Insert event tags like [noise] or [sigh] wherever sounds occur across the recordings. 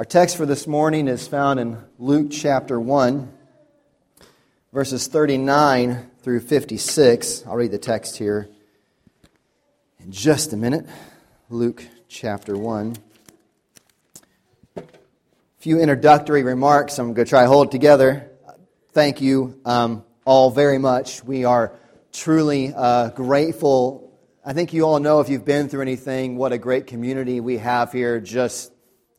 Our text for this morning is found in Luke chapter 1, verses 39 through 56. I'll read the text here in just a minute. Luke chapter 1. A few introductory remarks. I'm going to try to hold it together. Thank you um, all very much. We are truly uh, grateful. I think you all know if you've been through anything, what a great community we have here just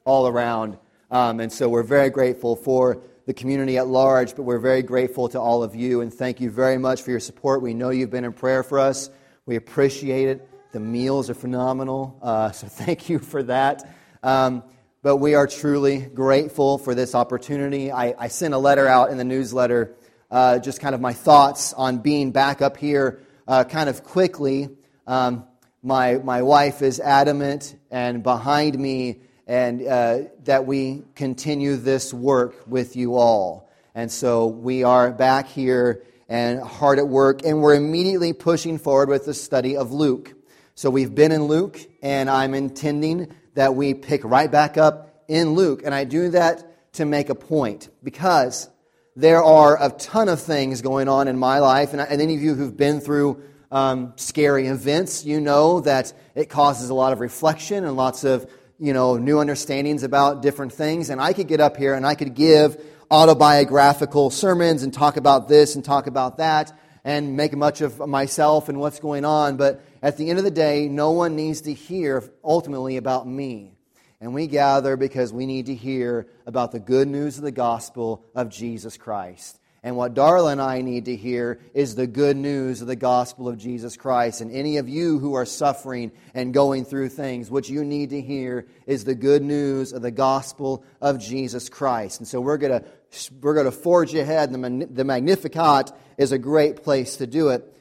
all around. Um, and so we're very grateful for the community at large, but we're very grateful to all of you. And thank you very much for your support. We know you've been in prayer for us. We appreciate it. The meals are phenomenal. Uh, so [laughs] thank you for that. Um, but we are truly grateful for this opportunity. I, I sent a letter out in the newsletter, uh, just kind of my thoughts on being back up here uh, kind of quickly. Um, my, my wife is adamant and behind me and uh, that we continue this work with you all. And so we are back here and hard at work, and we're immediately pushing forward with the study of Luke. So we've been in Luke, and I'm intending that we pick right back up in Luke. And I do that to make a point because there are a ton of things going on in my life, and, any of you who've been through um, scary events, you know that it causes a lot of reflection and lots of you know, new understandings about different things. And I could get up here and I could give autobiographical sermons and talk about this and talk about that and make much of myself and what's going on. But at the end of the day, no one needs to hear ultimately about me. And we gather because we need to hear about the good news of the gospel of Jesus Christ. And what Darla and I need to hear is the good news of the gospel of Jesus Christ. And any of you who are suffering and going through things, what you need to hear is the good news of the gospel of Jesus Christ. And so we're going to we're going to forge ahead. The, Magnificat is a great place to do it.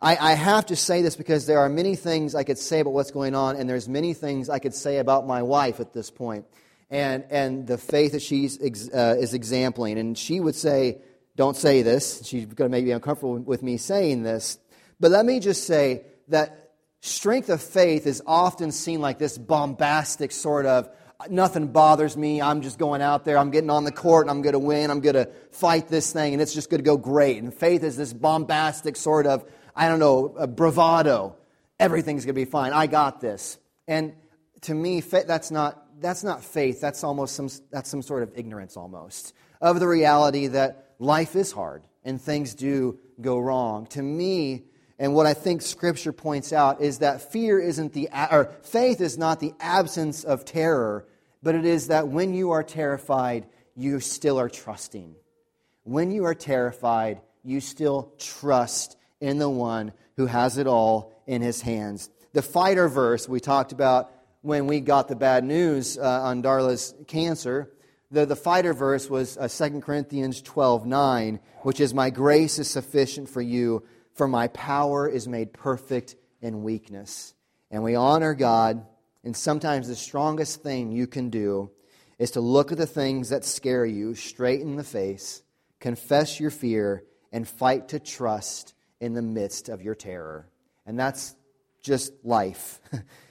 I, I have to say this because there are many things I could say about what's going on, and there's many things I could say about my wife at this point, and and the faith that she uh, is exempling. And she would say don't say this. She's going to make me uncomfortable with me saying this. But let me just say that strength of faith is often seen like this bombastic sort of nothing bothers me. I'm just going out there. I'm getting on the court and I'm going to win. I'm going to fight this thing and it's just going to go great. And faith is this bombastic sort of, I don't know, bravado. Everything's going to be fine. I got this. And to me, that's not, that's not faith. That's almost some, that's some sort of ignorance almost of the reality that life is hard and things do go wrong. To me, and what I think Scripture points out is that fear isn't the, or faith is not the absence of terror, but it is that when you are terrified, you still are trusting. When you are terrified, you still trust in the one who has it all in his hands. The fighter verse we talked about when we got the bad news uh, on Darla's cancer the, the fighter verse was uh, 2 Corinthians 12 9, which is, My grace is sufficient for you, for my power is made perfect in weakness. And we honor God, and sometimes the strongest thing you can do is to look at the things that scare you straight in the face, confess your fear, and fight to trust in the midst of your terror. And that's just life. [laughs]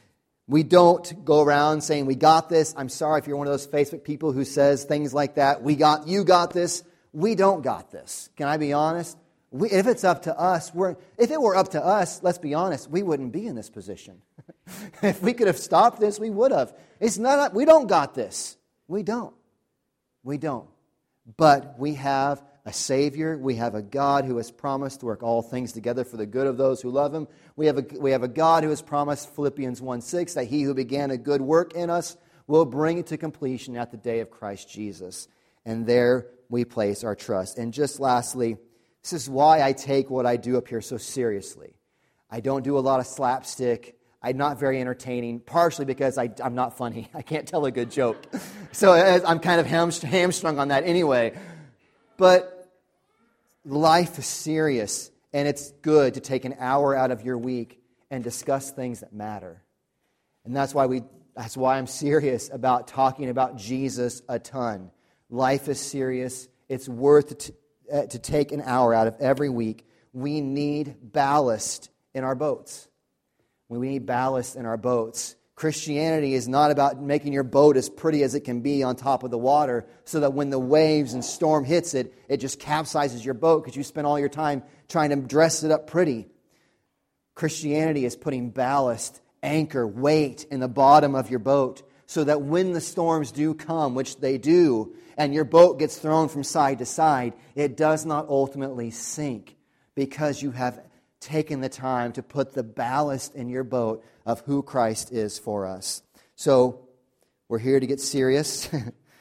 We don't go around saying, We got this. I'm sorry if you're one of those Facebook people who says things like that. We got, you got this. We don't got this. Can I be honest? We, if it's up to us, if it were up to us, let's be honest, we wouldn't be in this position. [laughs] if we could have stopped this, we would have. It's not, we don't got this. We don't. We don't. But we have a Savior. We have a God who has promised to work all things together for the good of those who love Him. We have a, we have a God who has promised, Philippians 1 6, that He who began a good work in us will bring it to completion at the day of Christ Jesus. And there we place our trust. And just lastly, this is why I take what I do up here so seriously. I don't do a lot of slapstick. I'm not very entertaining, partially because I, am not funny. [laughs] I can't tell a good joke. [laughs] So uh, I'm kind of hamstrung on that anyway. But life is serious, and it's good to take an hour out of your week and discuss things that matter. And that's why, we, that's why I'm serious about talking about Jesus a ton. Life is serious. It's worth to, uh, to take an hour out of every week. We need ballast in our boats. We need ballast in our boats Christianity is not about making your boat as pretty as it can be on top of the water so that when the waves and storm hits it, it just capsizes your boat because you spend all your time trying to dress it up pretty. Christianity is putting ballast, anchor, weight in the bottom of your boat so that when the storms do come, which they do, and your boat gets thrown from side to side, it does not ultimately sink because you have taken the time to put the ballast in your boat of who Christ is for us. So, we're here to get serious.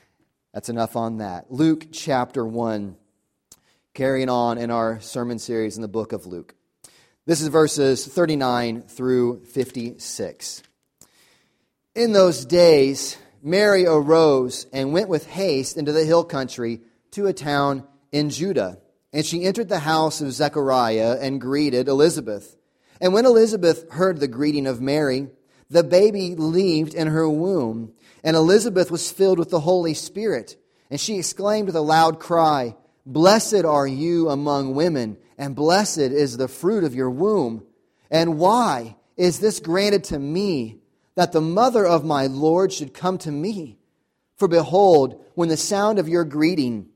[laughs] That's enough on that. Luke chapter 1, carrying on in our sermon series in the book of Luke. This is verses 39 through 56. In those days, Mary arose and went with haste into the hill country to a town in Judah. And she entered the house of Zechariah and greeted Elizabeth. And when Elizabeth heard the greeting of Mary, the baby leaped in her womb, and Elizabeth was filled with the Holy Spirit. And she exclaimed with a loud cry, Blessed are you among women, and blessed is the fruit of your womb. And why is this granted to me, that the mother of my Lord should come to me? For behold, when the sound of your greeting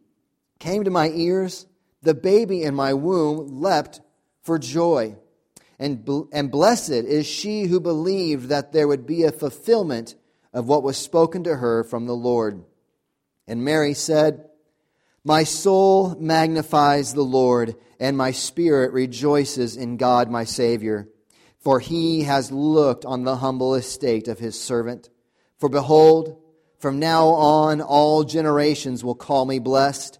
came to my ears, the baby in my womb leapt for joy. And, and blessed is she who believed that there would be a fulfillment of what was spoken to her from the Lord. And Mary said, My soul magnifies the Lord, and my spirit rejoices in God my Savior. For he has looked on the humble estate of his servant. For behold, from now on all generations will call me blessed.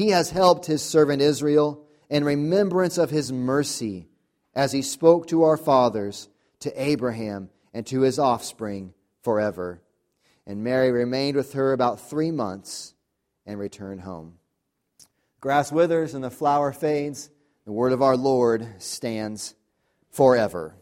He has helped his servant Israel in remembrance of his mercy, as he spoke to our fathers, to Abraham, and to his offspring forever. And Mary remained with her about three months and returned home. Grass withers and the flower fades. The word of our Lord stands forever.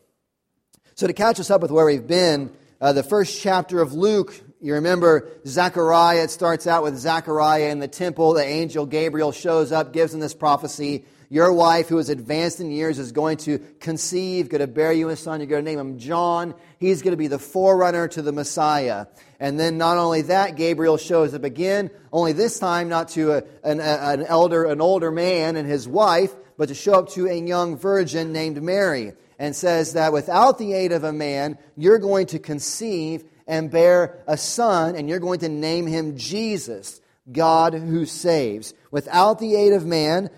So, to catch us up with where we've been, uh, the first chapter of Luke you remember Zechariah, it starts out with Zechariah in the temple. The angel Gabriel shows up, gives him this prophecy. Your wife, who is advanced in years, is going to conceive, going to bear you a son. You're going to name him John. He's going to be the forerunner to the Messiah. And then not only that, Gabriel shows up again, only this time not to a, an, a, an elder, an older man and his wife, but to show up to a young virgin named Mary and says that without the aid of a man, you're going to conceive and bear a son, and you're going to name him Jesus, God who saves. Without the aid of man,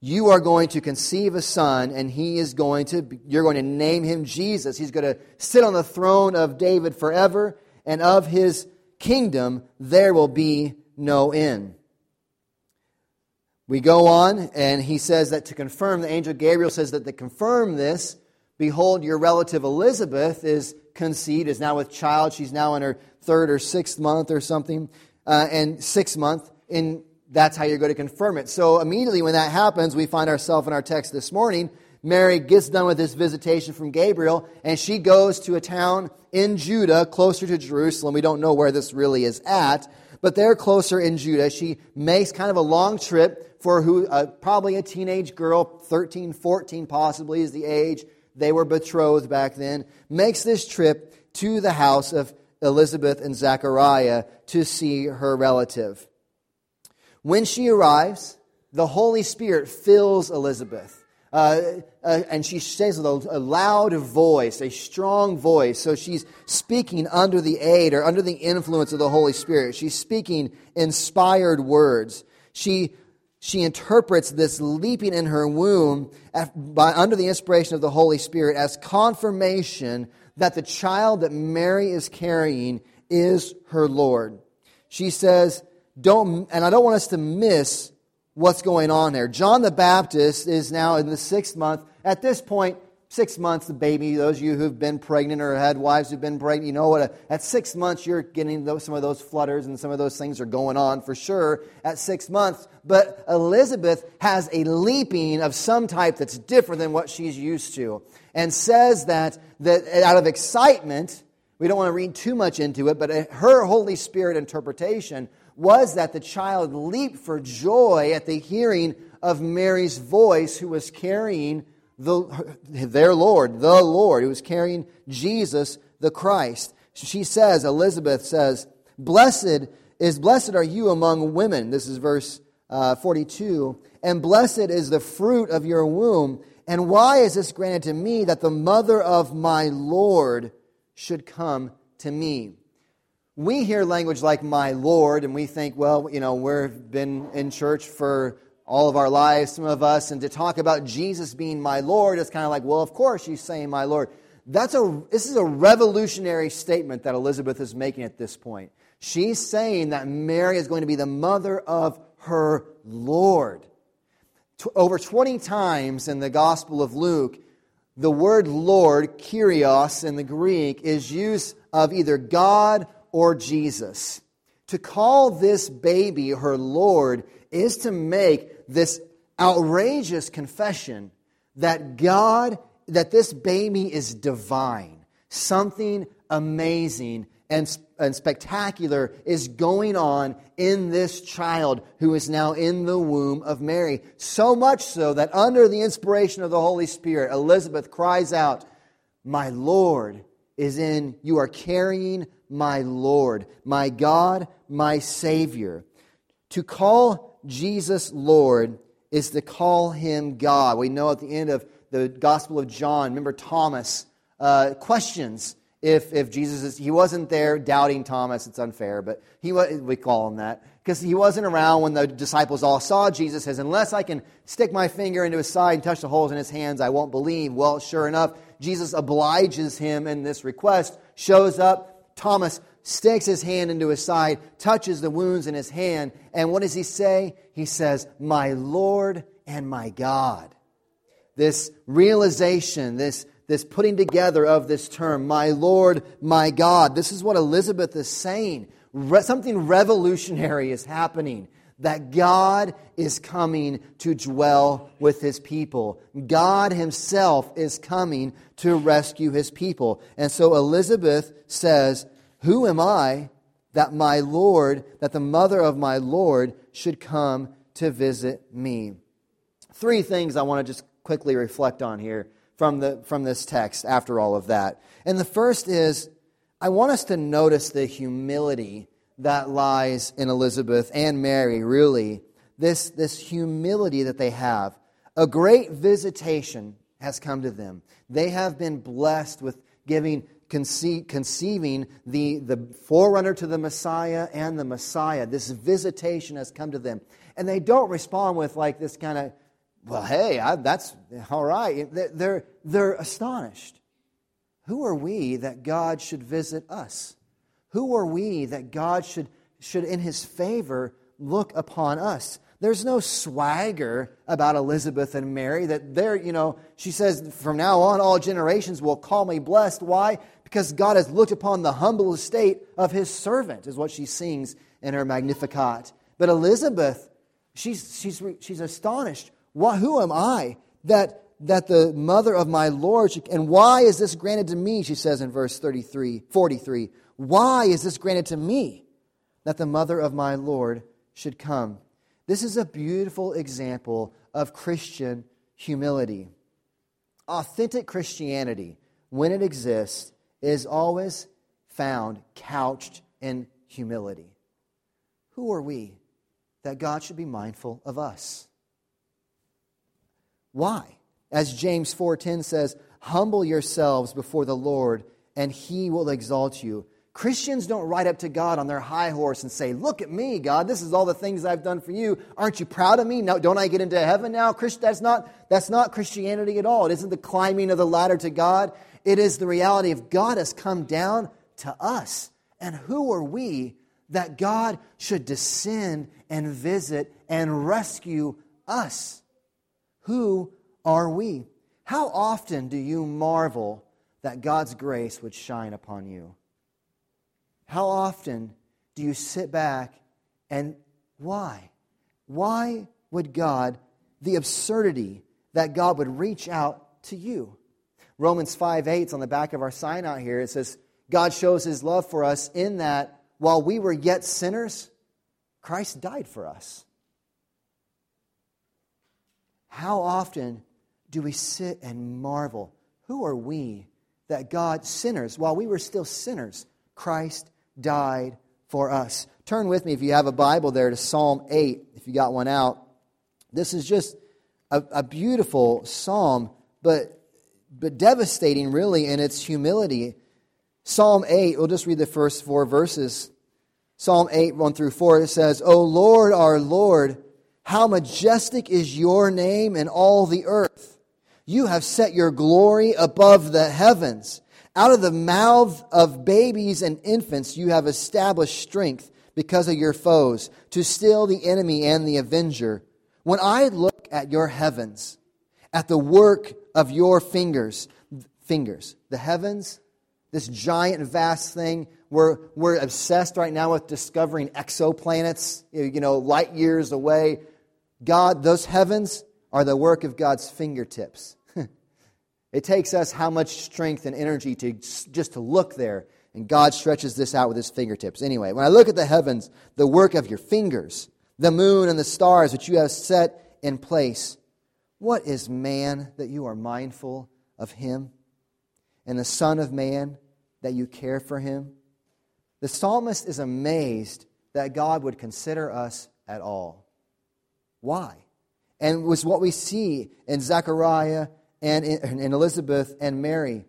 you are going to conceive a son, and he is going to, you're going to name him Jesus. He's going to sit on the throne of David forever, and of his kingdom there will be no end. We go on, and he says that to confirm, the angel Gabriel says that to confirm this, behold, your relative Elizabeth is conceived, is now with child. She's now in her third or sixth month or something, uh, and sixth month. And that's how you're going to confirm it. So immediately when that happens, we find ourselves in our text this morning. Mary gets done with this visitation from Gabriel, and she goes to a town in Judah, closer to Jerusalem. We don't know where this really is at, but they're closer in Judah. She makes kind of a long trip for who, uh, probably a teenage girl, 13, 14 possibly is the age they were betrothed back then, makes this trip to the house of Elizabeth and Zachariah to see her relative. When she arrives, the Holy Spirit fills Elizabeth. Uh, uh, and she says with a, a, loud voice, a strong voice. So she's speaking under the aid or under the influence of the Holy Spirit. She's speaking inspired words. She she interprets this leaping in her womb by, under the inspiration of the Holy Spirit as confirmation that the child that Mary is carrying is her Lord. She says, don't, and I don't want us to miss what's going on there. John the Baptist is now in the sixth month. At this point, six months, the baby, those of you who've been pregnant or had wives who've been pregnant, you know what? Uh, at six months, you're getting those, some of those flutters and some of those things are going on for sure at six months. But Elizabeth has a leaping of some type that's different than what she's used to and says that, that out of excitement, we don't want to read too much into it, but uh, her Holy Spirit interpretation was that the child leaped for joy at the hearing of Mary's voice, who was carrying the, their Lord, the Lord, who was carrying Jesus the Christ. She says, Elizabeth says, Blessed is, blessed are you among women. This is verse uh, 42. And blessed is the fruit of your womb. And why is this granted to me that the mother of my Lord should come to me? We hear language like my Lord, and we think, well, you know, we've been in church for all of our lives, some of us, and to talk about Jesus being my Lord, it's kind of like, well, of course she's saying my Lord. That's a, this is a revolutionary statement that Elizabeth is making at this point. She's saying that Mary is going to be the mother of her Lord. Over 20 times in the Gospel of Luke, the word Lord, Kyrios in the Greek, is used of either God or Jesus. To call this baby her Lord is to make this outrageous confession that God, that this baby is divine. Something amazing and, and spectacular is going on in this child who is now in the womb of Mary. So much so that under the inspiration of the Holy Spirit, Elizabeth cries out, My Lord is in, you are carrying my Lord, my God, my Savior. To call Jesus Lord is to call him God. We know at the end of the Gospel of John, remember Thomas uh, questions if, if Jesus is, he wasn't there doubting Thomas, it's unfair, but he we call him that, because he wasn't around when the disciples all saw Jesus, says, unless I can stick my finger into his side and touch the holes in his hands, I won't believe. Well, sure enough, Jesus obliges him in this request, shows up, Thomas sticks his hand into his side, touches the wounds in his hand, and what does he say? He says, My Lord and my God. This realization, this, this putting together of this term, my Lord, my God, this is what Elizabeth is saying. Re- something revolutionary is happening. That God is coming to dwell with his people. God himself is coming to rescue his people. And so Elizabeth says, who am I that my Lord, that the mother of my Lord should come to visit me? Three things I want to just quickly reflect on here from, the, from this text after all of that. And the first is I want us to notice the humility that lies in Elizabeth and Mary, really. This, this humility that they have. A great visitation has come to them. They have been blessed with giving conce- conceiving the, the forerunner to the Messiah and the Messiah. This visitation has come to them. And they don't respond with like this kind of, well, hey, I, that's all right. They're, they're astonished. Who are we that God should visit us? Who are we that God should, should in his favor, look upon us? There's no swagger about Elizabeth and Mary that they're, you know, she says, from now on, all generations will call me blessed. Why? Because God has looked upon the humble estate of his servant, is what she sings in her Magnificat. But Elizabeth, she's, she's, she's astonished. Who am I that, that the mother of my Lord, should, and why is this granted to me, she says in verse 33, 43. Why is this granted to me that the mother of my Lord should come? This is a beautiful example of Christian humility. Authentic Christianity, when it exists, is always found couched in humility. Who are we that God should be mindful of us? Why? As James 4:10 says, "Humble yourselves before the Lord, and he will exalt you." Christians don't ride up to God on their high horse and say, Look at me, God. This is all the things I've done for you. Aren't you proud of me? No, don't I get into heaven now? Christ, that's, not, that's not Christianity at all. It isn't the climbing of the ladder to God. It is the reality of God has come down to us. And who are we that God should descend and visit and rescue us? Who are we? How often do you marvel that God's grace would shine upon you? How often do you sit back and why? Why would God, the absurdity that God would reach out to you? Romans 5 8 on the back of our sign out here. It says, God shows his love for us in that while we were yet sinners, Christ died for us. How often do we sit and marvel? Who are we that God, sinners, while we were still sinners, Christ died for us? Turn with me, if you have a Bible there, to Psalm 8, if you got one out. This is just a, a beautiful psalm, but, but devastating, really, in its humility. Psalm 8, we'll just read the first four verses. Psalm 8, 1 through 4, it says, O Lord, our Lord, how majestic is your name in all the earth. You have set your glory above the heavens. Out of the mouth of babies and infants, you have established strength because of your foes, to still the enemy and the avenger. When I look at your heavens, at the work of your fingers, fingers, the heavens, this giant, vast thing, we're, we're obsessed right now with discovering exoplanets, you know, light years away. God, those heavens are the work of God's fingertips. [laughs] it takes us how much strength and energy to just to look there and God stretches this out with his fingertips. Anyway, when I look at the heavens, the work of your fingers, the moon and the stars which you have set in place, what is man that you are mindful of him? And the Son of Man that you care for him? The psalmist is amazed that God would consider us at all. Why? And was what we see in Zechariah and in Elizabeth and Mary.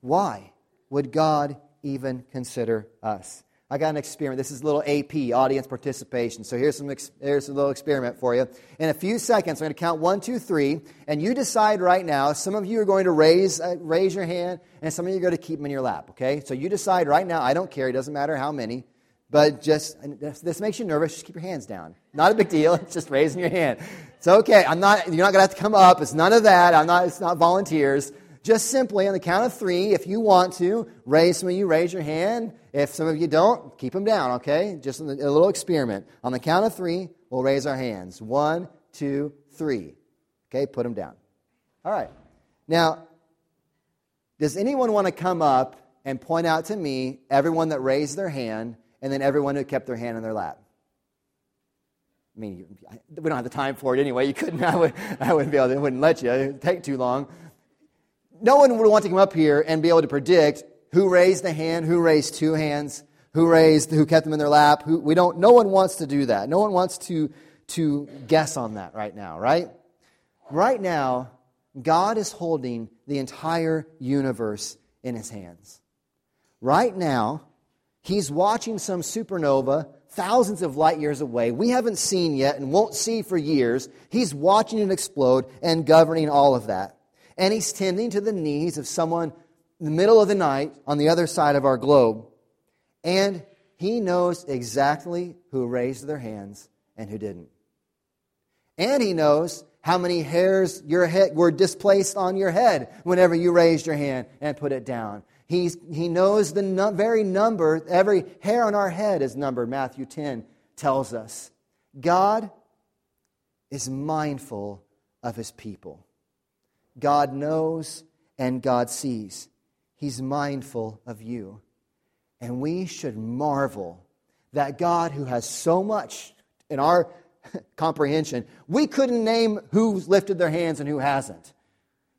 Why? would God even consider us? I got an experiment. This is a little AP, audience participation. So here's, some, here's a little experiment for you. In a few seconds, I'm going to count one, two, three, and you decide right now. Some of you are going to raise, uh, raise your hand, and some of you are going to keep them in your lap, okay? So you decide right now. I don't care. It doesn't matter how many. But just, this makes you nervous, just keep your hands down. Not a big deal. It's [laughs] just raising your hand. It's okay. I'm not, you're not going to have to come up. It's none of that. I'm not, it's not volunteers. Just simply on the count of three, if you want to, raise some of you, raise your hand. If some of you don't, keep them down, okay? Just a little experiment. On the count of three, we'll raise our hands. One, two, three. Okay, put them down. All right. Now, does anyone want to come up and point out to me everyone that raised their hand and then everyone who kept their hand in their lap? I mean, we don't have the time for it anyway. You couldn't. [laughs] I, would, I wouldn't be able to. It wouldn't let you. It would take too long no one would want to come up here and be able to predict who raised a hand, who raised two hands, who raised, who kept them in their lap. Who, we don't, no one wants to do that. No one wants to, to guess on that right now, right? Right now, God is holding the entire universe in his hands. Right now, he's watching some supernova thousands of light years away, we haven't seen yet and won't see for years. He's watching it explode and governing all of that and he's tending to the needs of someone in the middle of the night on the other side of our globe. And he knows exactly who raised their hands and who didn't. And he knows how many hairs your head were displaced on your head whenever you raised your hand and put it down. He's, he knows the no, very number, every hair on our head is numbered, Matthew 10 tells us. God is mindful of his people. God knows and God sees. He's mindful of you. And we should marvel that God, who has so much in our [laughs] comprehension, we couldn't name who's lifted their hands and who hasn't.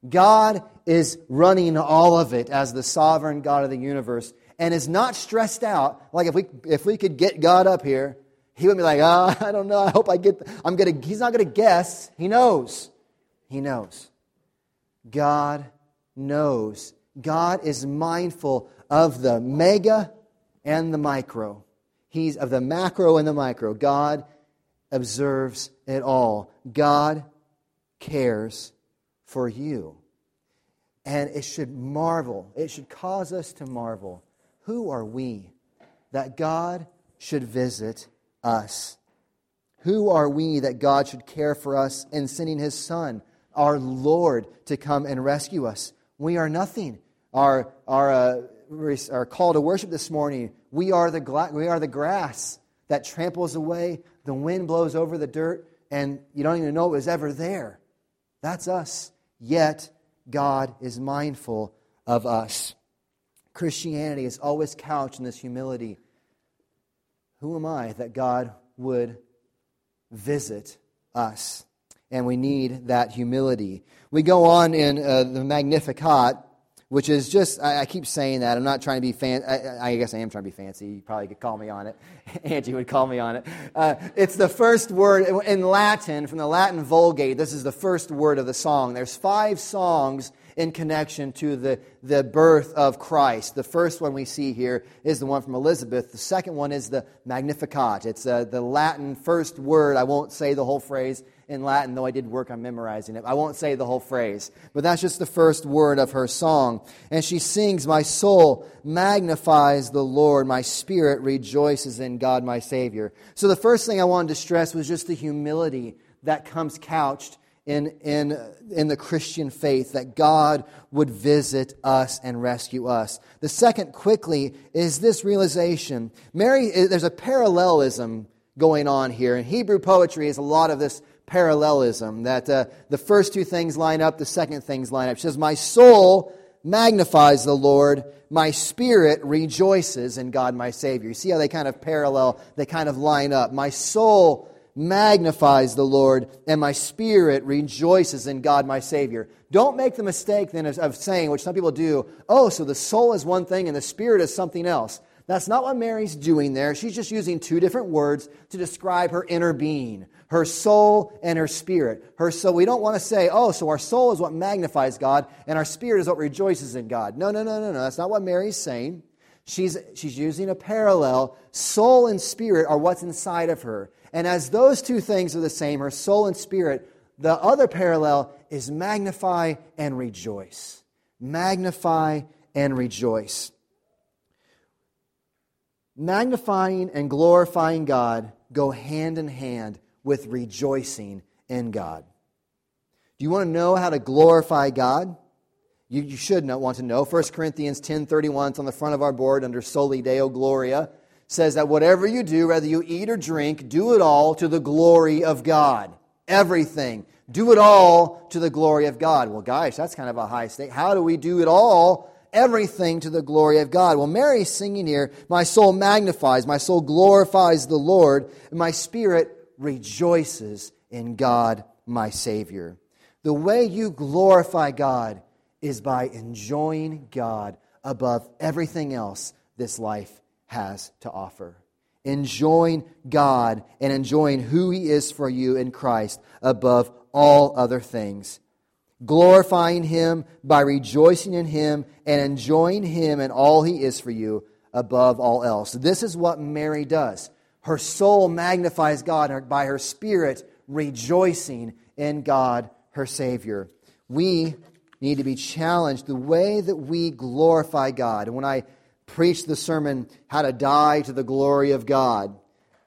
God is running all of it as the sovereign God of the universe and is not stressed out. Like if we, if we could get God up here, he would be like, oh, [laughs] I don't know. I hope I get, I'm going to, he's not going to guess. He knows. He knows. God knows. God is mindful of the mega and the micro. He's of the macro and the micro. God observes it all. God cares for you. And it should marvel, it should cause us to marvel. Who are we that God should visit us? Who are we that God should care for us in sending his Son our Lord to come and rescue us. We are nothing. Our, our, uh, our call to worship this morning, we are, the gla- we are the grass that tramples away, the wind blows over the dirt, and you don't even know it was ever there. That's us. Yet, God is mindful of us. Christianity is always couched in this humility. Who am I that God would visit us? And we need that humility. We go on in uh, the Magnificat which is just, I, I, keep saying that. I'm not trying to be fancy. I, I, guess I am trying to be fancy. You probably could call me on it. [laughs] Angie would call me on it. Uh, it's the first word in Latin, from the Latin Vulgate. This is the first word of the song. There's five songs in connection to the, the birth of Christ. The first one we see here is the one from Elizabeth. The second one is the Magnificat. It's uh, the Latin first word. I won't say the whole phrase in Latin, though I did work on memorizing it. I won't say the whole phrase, but that's just the first word of her song. And she sings, My soul magnifies the Lord, my spirit rejoices in God my Savior. So the first thing I wanted to stress was just the humility that comes couched in, in, in the Christian faith, that God would visit us and rescue us. The second, quickly, is this realization. Mary, eh, there's a parallelism going on here. In Hebrew poetry is a lot of this parallelism, that uh, the first two things line up, the second things line up. She says, My soul magnifies the Lord, my spirit rejoices in God my Savior. You see how they kind of parallel, they kind of line up. My soul magnifies the Lord, and my spirit rejoices in God my Savior. Don't make the mistake then of saying, which some people do, oh, so the soul is one thing and the spirit is something else. That's not what Mary's doing there. She's just using two different words to describe her inner being, her soul and her spirit. Her soul, we don't want to say, oh, so our soul is what magnifies God and our spirit is what rejoices in God. No, no, no, no, no. That's not what Mary's saying. She's, she's using a parallel. Soul and spirit are what's inside of her. And as those two things are the same, her soul and spirit, the other parallel is magnify and rejoice. Magnify and rejoice. Magnifying and glorifying God go hand in hand with rejoicing in God. Do you want to know how to glorify God? You, you should not want to know. 1 Corinthians 10.31, it's on the front of our board under Soli Deo Gloria, says that whatever you do, whether you eat or drink, do it all to the glory of God. Everything. Do it all to the glory of God. Well, guys, that's kind of a high state. How do we do it all everything to the glory of God. Well, Mary's singing here, My soul magnifies, my soul glorifies the Lord, and my spirit rejoices in God, my Savior. The way you glorify God is by enjoying God above everything else this life has to offer. Enjoying God and enjoying who He is for you in Christ above all other things glorifying Him by rejoicing in Him and enjoying Him and all He is for you above all else. This is what Mary does. Her soul magnifies God by her spirit rejoicing in God, her Savior. We need to be challenged the way that we glorify God. And when I preached the sermon, How to Die to the Glory of God,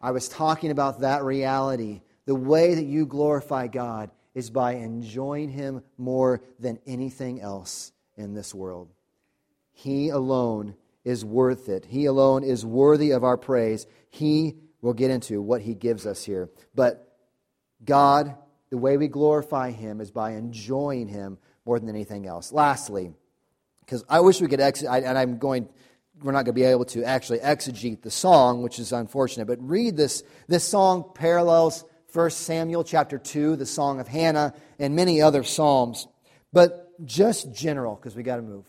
I was talking about that reality. The way that you glorify God is by enjoying Him more than anything else in this world. He alone is worth it. He alone is worthy of our praise. He will get into what He gives us here. But God, the way we glorify Him is by enjoying Him more than anything else. Lastly, because I wish we could, ex- I, and I'm going, we're not going to be able to actually exegete the song, which is unfortunate, but read this. This song parallels 1 Samuel chapter 2, the Song of Hannah, and many other Psalms. But just general, because we got to move.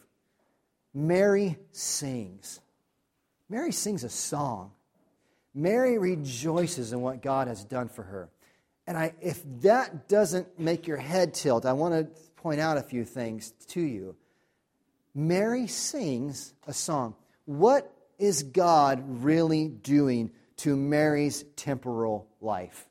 Mary sings. Mary sings a song. Mary rejoices in what God has done for her. And I, if that doesn't make your head tilt, I want to point out a few things to you. Mary sings a song. What is God really doing to Mary's temporal life?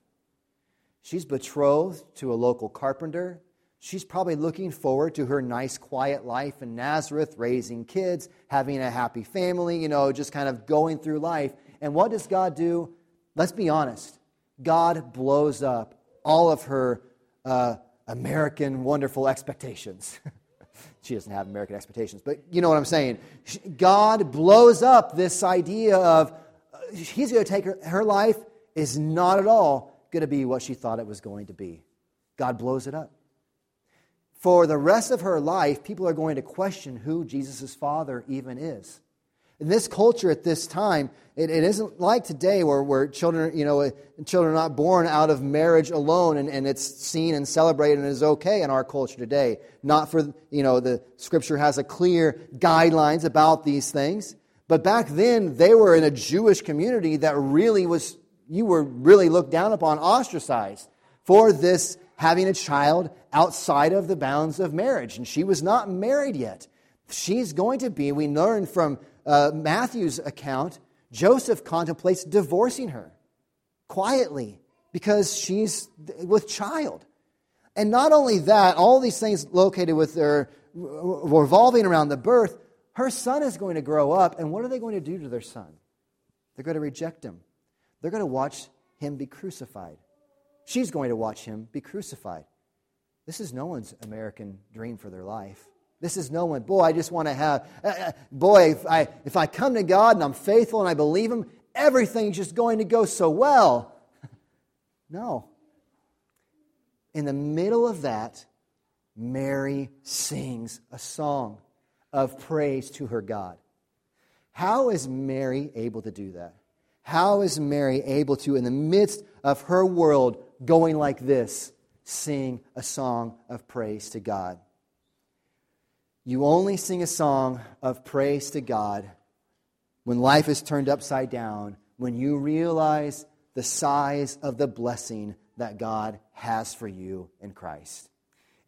She's betrothed to a local carpenter. She's probably looking forward to her nice, quiet life in Nazareth, raising kids, having a happy family, you know, just kind of going through life. And what does God do? Let's be honest. God blows up all of her uh, American wonderful expectations. [laughs] she doesn't have American expectations, but you know what I'm saying. God blows up this idea of uh, he's going to take her, her life is not at all going to be what she thought it was going to be. God blows it up. For the rest of her life, people are going to question who Jesus' father even is. In this culture at this time, it, it isn't like today where, where children, you know, children are not born out of marriage alone and, and it's seen and celebrated and is okay in our culture today. Not for, you know, the scripture has a clear guidelines about these things. But back then, they were in a Jewish community that really was, you were really looked down upon, ostracized for this having a child outside of the bounds of marriage. And she was not married yet. She's going to be, we learn from uh, Matthew's account, Joseph contemplates divorcing her quietly because she's with child. And not only that, all these things located with her revolving around the birth, her son is going to grow up, and what are they going to do to their son? They're going to reject him. They're going to watch him be crucified. She's going to watch him be crucified. This is no one's American dream for their life. This is no one, boy, I just want to have, uh, uh, boy, if I, if I come to God and I'm faithful and I believe Him, everything's just going to go so well. [laughs] no. In the middle of that, Mary sings a song of praise to her God. How is Mary able to do that? How is Mary able to, in the midst of her world going like this, sing a song of praise to God? You only sing a song of praise to God when life is turned upside down, when you realize the size of the blessing that God has for you in Christ.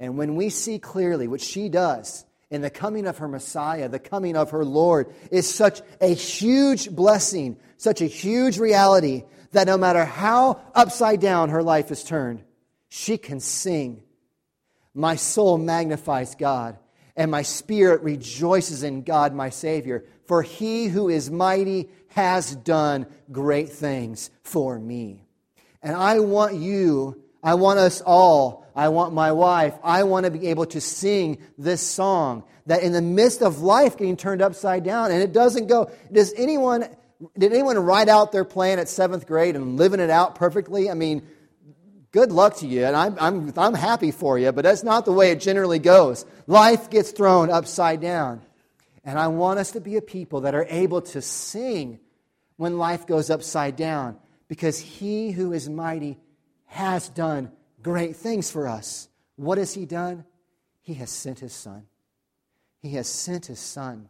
And when we see clearly, what she does in the coming of her Messiah, the coming of her Lord, is such a huge blessing, such a huge reality, that no matter how upside down her life is turned, she can sing. My soul magnifies God and my spirit rejoices in God my Savior, for he who is mighty has done great things for me. And I want you, I want us all, I want my wife, I want to be able to sing this song that in the midst of life getting turned upside down, and it doesn't go, does anyone, did anyone write out their plan at seventh grade and living it out perfectly? I mean, good luck to you, and I'm, I'm, I'm happy for you, but that's not the way it generally goes. Life gets thrown upside down. And I want us to be a people that are able to sing when life goes upside down, because he who is mighty has done great things for us. What has he done? He has sent his son. He has sent his son.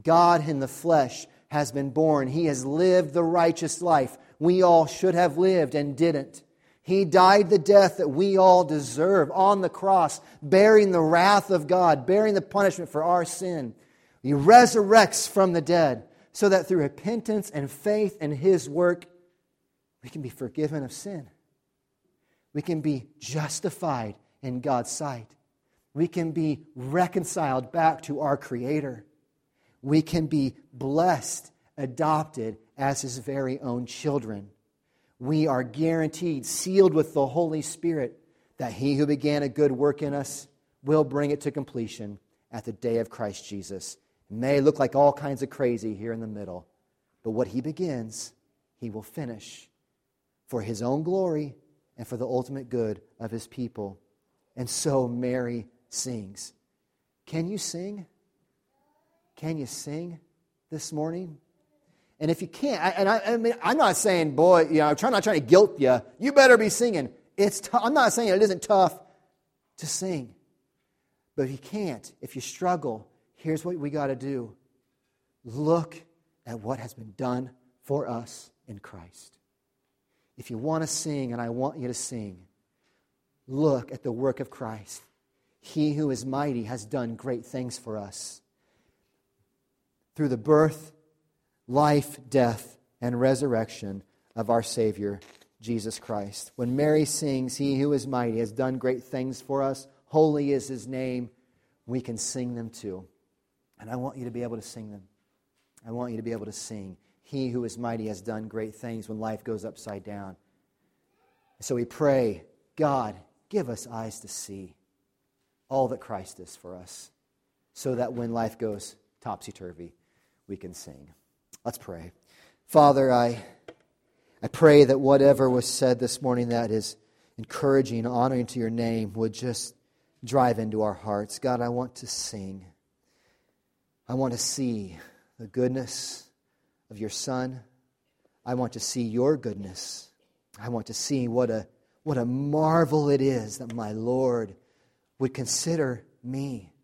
God in the flesh has been born. He has lived the righteous life we all should have lived and didn't. He died the death that we all deserve on the cross, bearing the wrath of God, bearing the punishment for our sin. He resurrects from the dead so that through repentance and faith in His work, we can be forgiven of sin. We can be justified in God's sight. We can be reconciled back to our Creator. We can be blessed, adopted as His very own children we are guaranteed, sealed with the Holy Spirit, that he who began a good work in us will bring it to completion at the day of Christ Jesus. It may look like all kinds of crazy here in the middle, but what he begins, he will finish for his own glory and for the ultimate good of his people. And so Mary sings. Can you sing? Can you sing this morning? And if you can't, and I, I mean, I'm not saying, boy, you know, I'm trying, not trying to guilt you. You better be singing. It's t- I'm not saying it isn't tough to sing. But if you can't, if you struggle, here's what we got to do look at what has been done for us in Christ. If you want to sing, and I want you to sing, look at the work of Christ. He who is mighty has done great things for us. Through the birth, life, death, and resurrection of our Savior, Jesus Christ. When Mary sings, He who is mighty has done great things for us, holy is His name, we can sing them too. And I want you to be able to sing them. I want you to be able to sing. He who is mighty has done great things when life goes upside down. So we pray, God, give us eyes to see all that Christ is for us, so that when life goes topsy turvy, we can sing. Let's pray. Father, I, I pray that whatever was said this morning that is encouraging, honoring to your name would just drive into our hearts. God, I want to sing. I want to see the goodness of your Son. I want to see your goodness. I want to see what a, what a marvel it is that my Lord would consider me,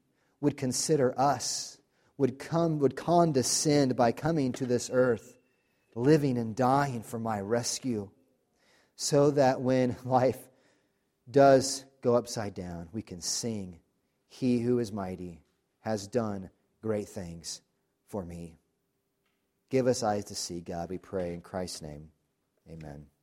would consider us, would come, would condescend by coming to this earth, living and dying for my rescue, so that when [laughs] life does go upside down, we can sing, He who is mighty has done great things for me. Give us eyes to see, God, we pray in Christ's name. Amen.